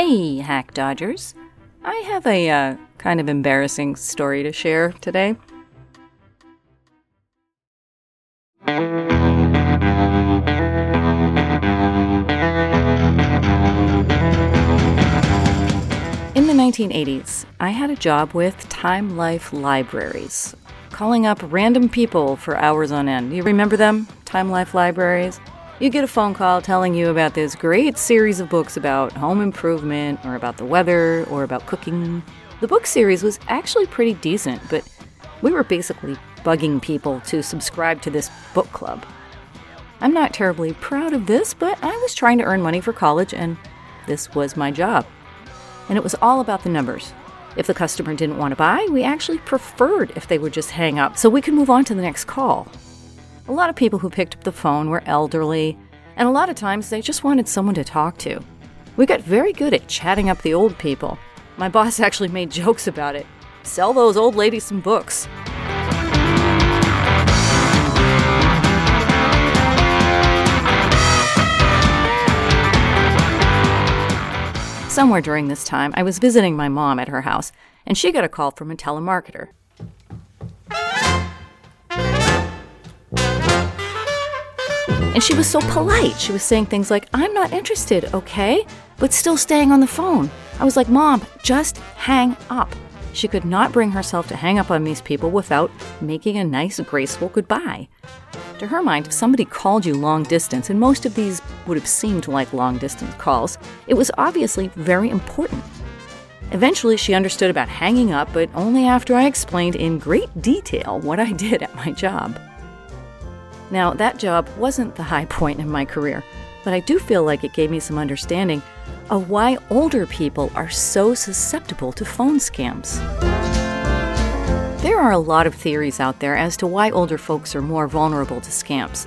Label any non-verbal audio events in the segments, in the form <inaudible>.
Hey, Hack Dodgers. I have a uh, kind of embarrassing story to share today. In the 1980s, I had a job with Time Life Libraries, calling up random people for hours on end. You remember them? Time Life Libraries? You get a phone call telling you about this great series of books about home improvement, or about the weather, or about cooking. The book series was actually pretty decent, but we were basically bugging people to subscribe to this book club. I'm not terribly proud of this, but I was trying to earn money for college, and this was my job and it was all about the numbers. If the customer didn't want to buy, we actually preferred if they would just hang up so we could move on to the next call. A lot of people who picked up the phone were elderly, and a lot of times they just wanted someone to talk to. We got very good at chatting up the old people. My <laughs> boss actually made jokes about it. Sell those old ladies some books. Somewhere during this time, I was visiting my mom at her house, and she got a call from a telemarketer. And she was so polite. She was saying things like, I'm not interested, okay? But still staying on the phone. I was like, Mom, just hang up. She could not bring herself to hang up on these people without making a nice, graceful goodbye. To her mind, if somebody called you long distance, and most of these would have seemed like long distance calls, it was obviously very important. Eventually, she understood about hanging up, but only after I explained in great detail what I <laughs> did at my job. Now, that job wasn't the high point in my career, but I do feel like it gave me some understanding of why older people are so susceptible to phone scams. There are a lot of theories out there as to why older folks are more vulnerable to scams.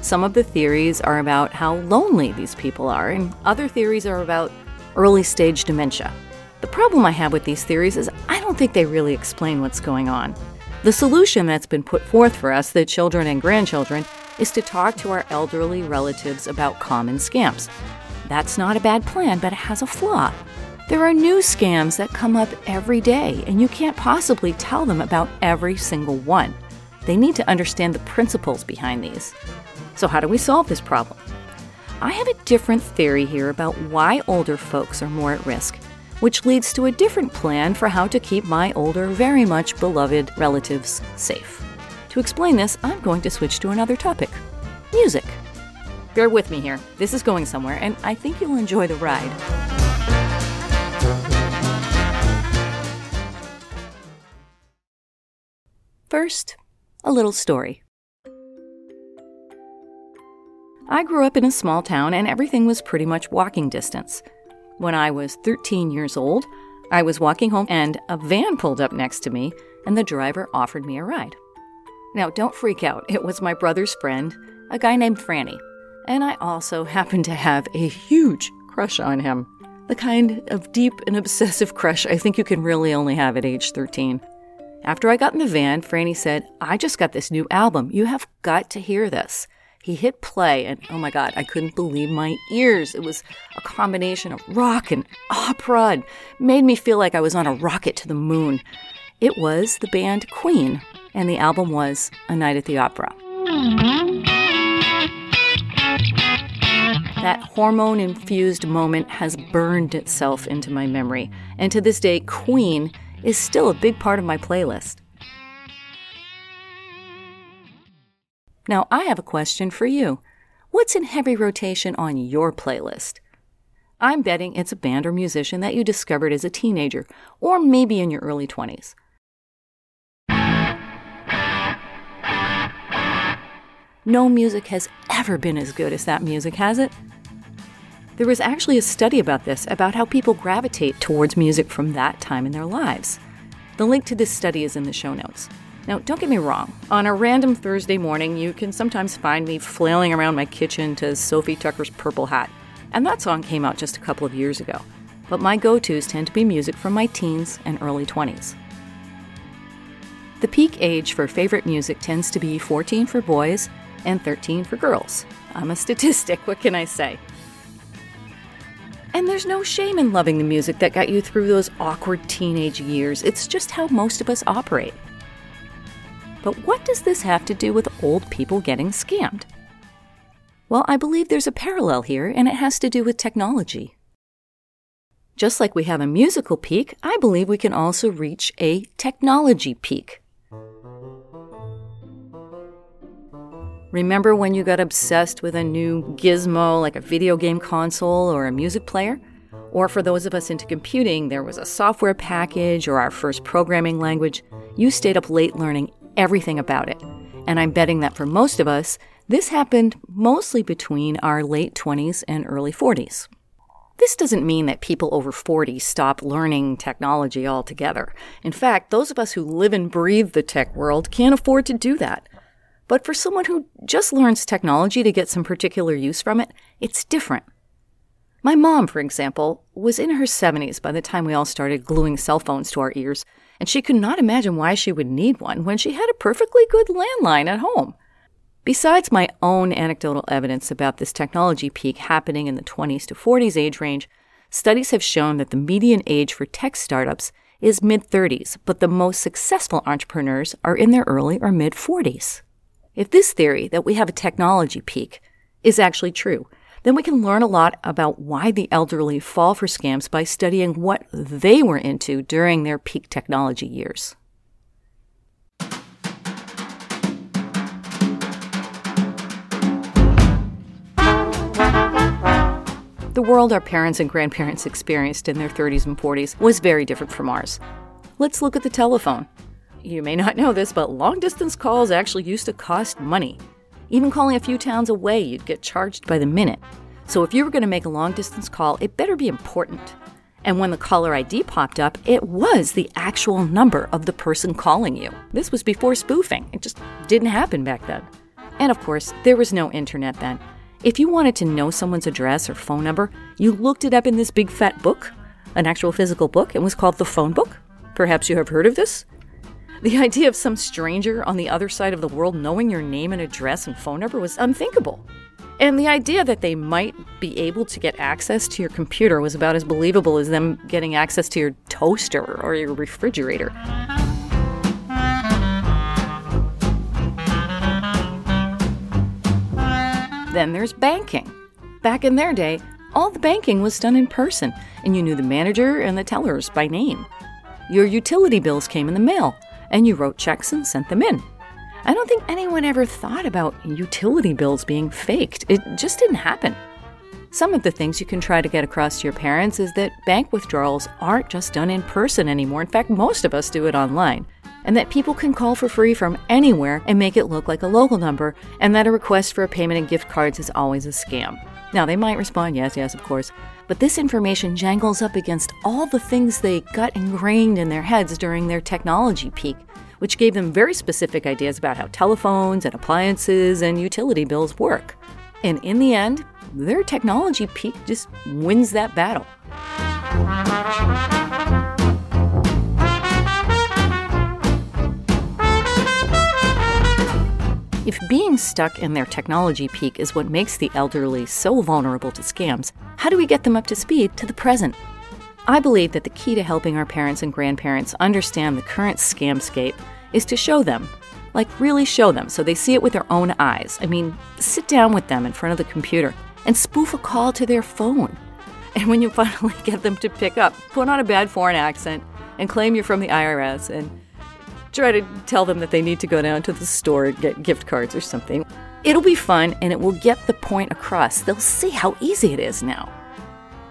Some of the theories are about how lonely these people are, and other theories are about early stage dementia. The problem I have with these theories is I don't think they really explain what's going on. The solution that's been put forth for us, the children and grandchildren, is to talk to our elderly relatives about common scams. That's not a bad plan, but it has a flaw. There are new scams that come up every day, and you can't possibly tell them about every single one. They need to understand the principles behind these. So, how do we solve this problem? I have a different theory here about why older folks are more at risk which leads to a different plan for how to keep my older, very much beloved relatives safe. To explain this, I'm going to switch to another topic music. Bear with me here. This is going somewhere, and I think you'll enjoy the ride. First, a little story. I grew up in a small town, and everything was pretty much walking distance. When I was 13 years old, I was walking home and a van pulled up next to me, and the driver offered me a ride. Now, don't freak out, it was my brother's friend, a guy named Franny, and I also <laughs> happened to have a huge crush on him. The kind of deep and obsessive crush I think you can really only have at age 13. After I got in the van, Franny said, I just got this new album. You have got to hear this. He hit play, and oh my God, I couldn't believe my ears. It was a combination of rock and opera and made me feel like I was on a rocket to the moon. It was the band Queen, and the album was A Night at the Opera. That hormone infused moment has burned itself into my memory, and to this day, Queen is still a big part of my playlist. Now, I have a question for you. What's in heavy rotation on your playlist? I'm betting it's a band or musician that you discovered as a teenager, or maybe in your early 20s. No music has ever been as good as that music, has it? There was actually a study about this, about how people gravitate towards music from that time in their lives. The link to this study is in the show notes. Now, don't get me wrong. On a random Thursday morning, you can sometimes find me flailing around my kitchen to Sofi Tukker's Purple Hat. And that song came out just a couple of years ago. But my go tos tend to be music from my teens and early 20s. The peak age for favorite music tends to be 14 for boys and 13 for girls. I'm a <laughs> statistic, what can I say? And there's no shame in loving the music that got you through those awkward teenage years. It's just how most of us operate. But what does this have to do with old people getting scammed? Well, I believe there's a parallel here, and it has to do with technology. Just like we have a musical peak, I believe we can also reach a technology peak. Remember when you got obsessed with a new gizmo like a video game console or a music player? Or for those of us into computing, there was a software package or our first programming language. You stayed up late learning everything about it. And I'm betting that for most of us, this happened mostly between our late 20s and early 40s. This doesn't mean that people over 40 stop learning technology altogether. In fact, those of us who live and breathe the tech world can't afford to do that. But for someone who just learns technology to get some particular use from it, it's different. My mom, for example, was in her 70s by the time we all started gluing cell phones to our ears, and she could not imagine why she would need one when she had a perfectly good landline at home. Besides my own anecdotal evidence about this technology peak happening in the 20s to 40s age range, studies have shown that the median age for tech startups is mid 30s, but the most successful entrepreneurs are in their early or mid 40s. If this theory that we have a technology peak is actually true, then we can learn a lot about why the elderly fall for scams by studying what they were into during their peak technology years. The world our parents and grandparents experienced in their 30s and 40s was very different from ours. Let's look at the telephone. You may not know this, but long distance calls actually used to cost money. Even calling a few towns away, you'd get charged by the minute. So if you were going to make a long distance call, it better be important. And when the caller ID popped up, it was the actual number of the person calling you. This was before spoofing. It just didn't happen back then. And of course, there was no internet then. If you wanted to know someone's address or phone number, you looked it up in this big fat book, an actual physical book. And it was called the phone book. Perhaps you have heard of this? The idea of some stranger on the other side of the world knowing your name and address and phone number was unthinkable. And the idea that they might be able to get access to your computer was about as believable as them getting access to your toaster or your refrigerator. Then there's banking. Back in their day, all the banking was done in person, and you knew the manager and the tellers by name. Your utility bills came in the mail, and you wrote checks and sent them in. I don't think anyone ever thought about utility bills being faked. It just didn't happen. Some of the things you can try to get across to your parents is that bank withdrawals aren't just done in person anymore. In fact, most of us do it online. And that people can call for free from anywhere and make it look like a local number, and that a request for a payment in gift cards is always a scam. Now, they might respond, yes, yes, of course, but this information jangles up against all the things they got ingrained in their heads during their technology peak, which gave them very specific ideas about how telephones and appliances and utility bills work. And in the end, their technology peak just wins that battle. If being stuck in their technology peak is what makes the elderly so vulnerable to scams, how do we get them up to speed to the present? I believe that the key to helping our parents and grandparents understand the current scamscape is to show them. Like, really show them so they see it with their own eyes. I mean, sit down with them in front of the computer and spoof a call to their phone. <laughs> And when you finally get them to pick up, put on a bad foreign accent and claim you're from the IRS and try to tell them that they need to go down to the store and get gift cards or something. It'll be fun and it will get the point across. They'll see how easy it is now.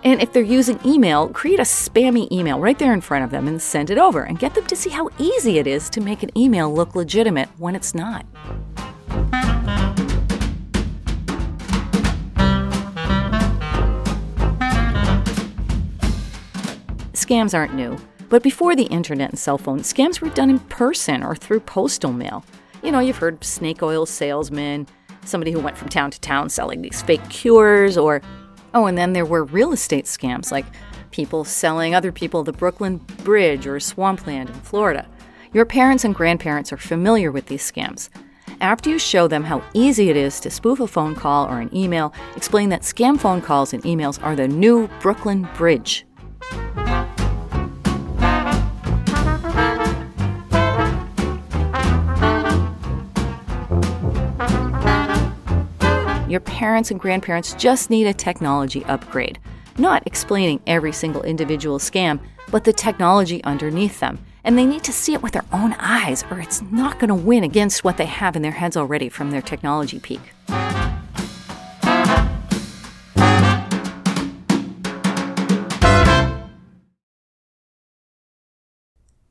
And if they're using email, create a spammy email right there in front of them and send it over and get them to see how easy it is to make an email look legitimate when it's not. Scams aren't new. But before the internet and cell phones, scams were done in person or through postal mail. You know, you've heard snake oil salesmen, somebody who went from town to town selling these fake cures, or, oh, and then there were real estate scams like people selling other people the Brooklyn Bridge or swampland in Florida. Your parents and grandparents are familiar with these scams. after you show them how easy it is to spoof a phone call or an email, explain that scam phone calls and emails are the new Brooklyn Bridge. Your parents and grandparents just need a technology upgrade. Not explaining every single individual scam, but the technology underneath them. And they need to see it with their own eyes, or it's not going to win against what they have in their heads already from their technology peak.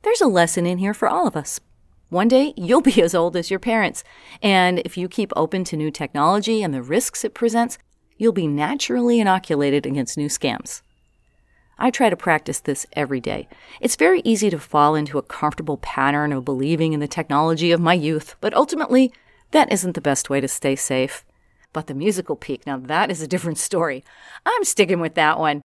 There's a lesson in here for all of us. One day, you'll be <laughs> as old as your parents. And if you keep open to new technology and the risks it presents, you'll be naturally inoculated against new scams. I try to practice this every day. It's very easy to fall into a comfortable pattern of believing in the technology of my youth, but ultimately, that isn't the best way to stay safe. But the musical peak, now that is a different story. I'm sticking with that one.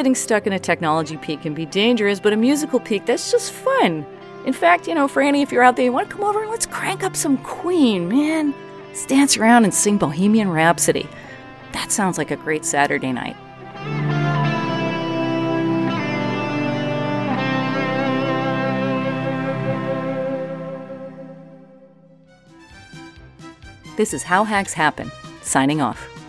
Getting stuck in a technology peak can be dangerous, but a musical peak, that's just fun. In fact, you know, Franny, if you're out there, you want to come over and let's crank up some Queen, man. Let's dance around and sing Bohemian Rhapsody. That sounds like a great Saturday night. This is How Hacks Happen, signing off.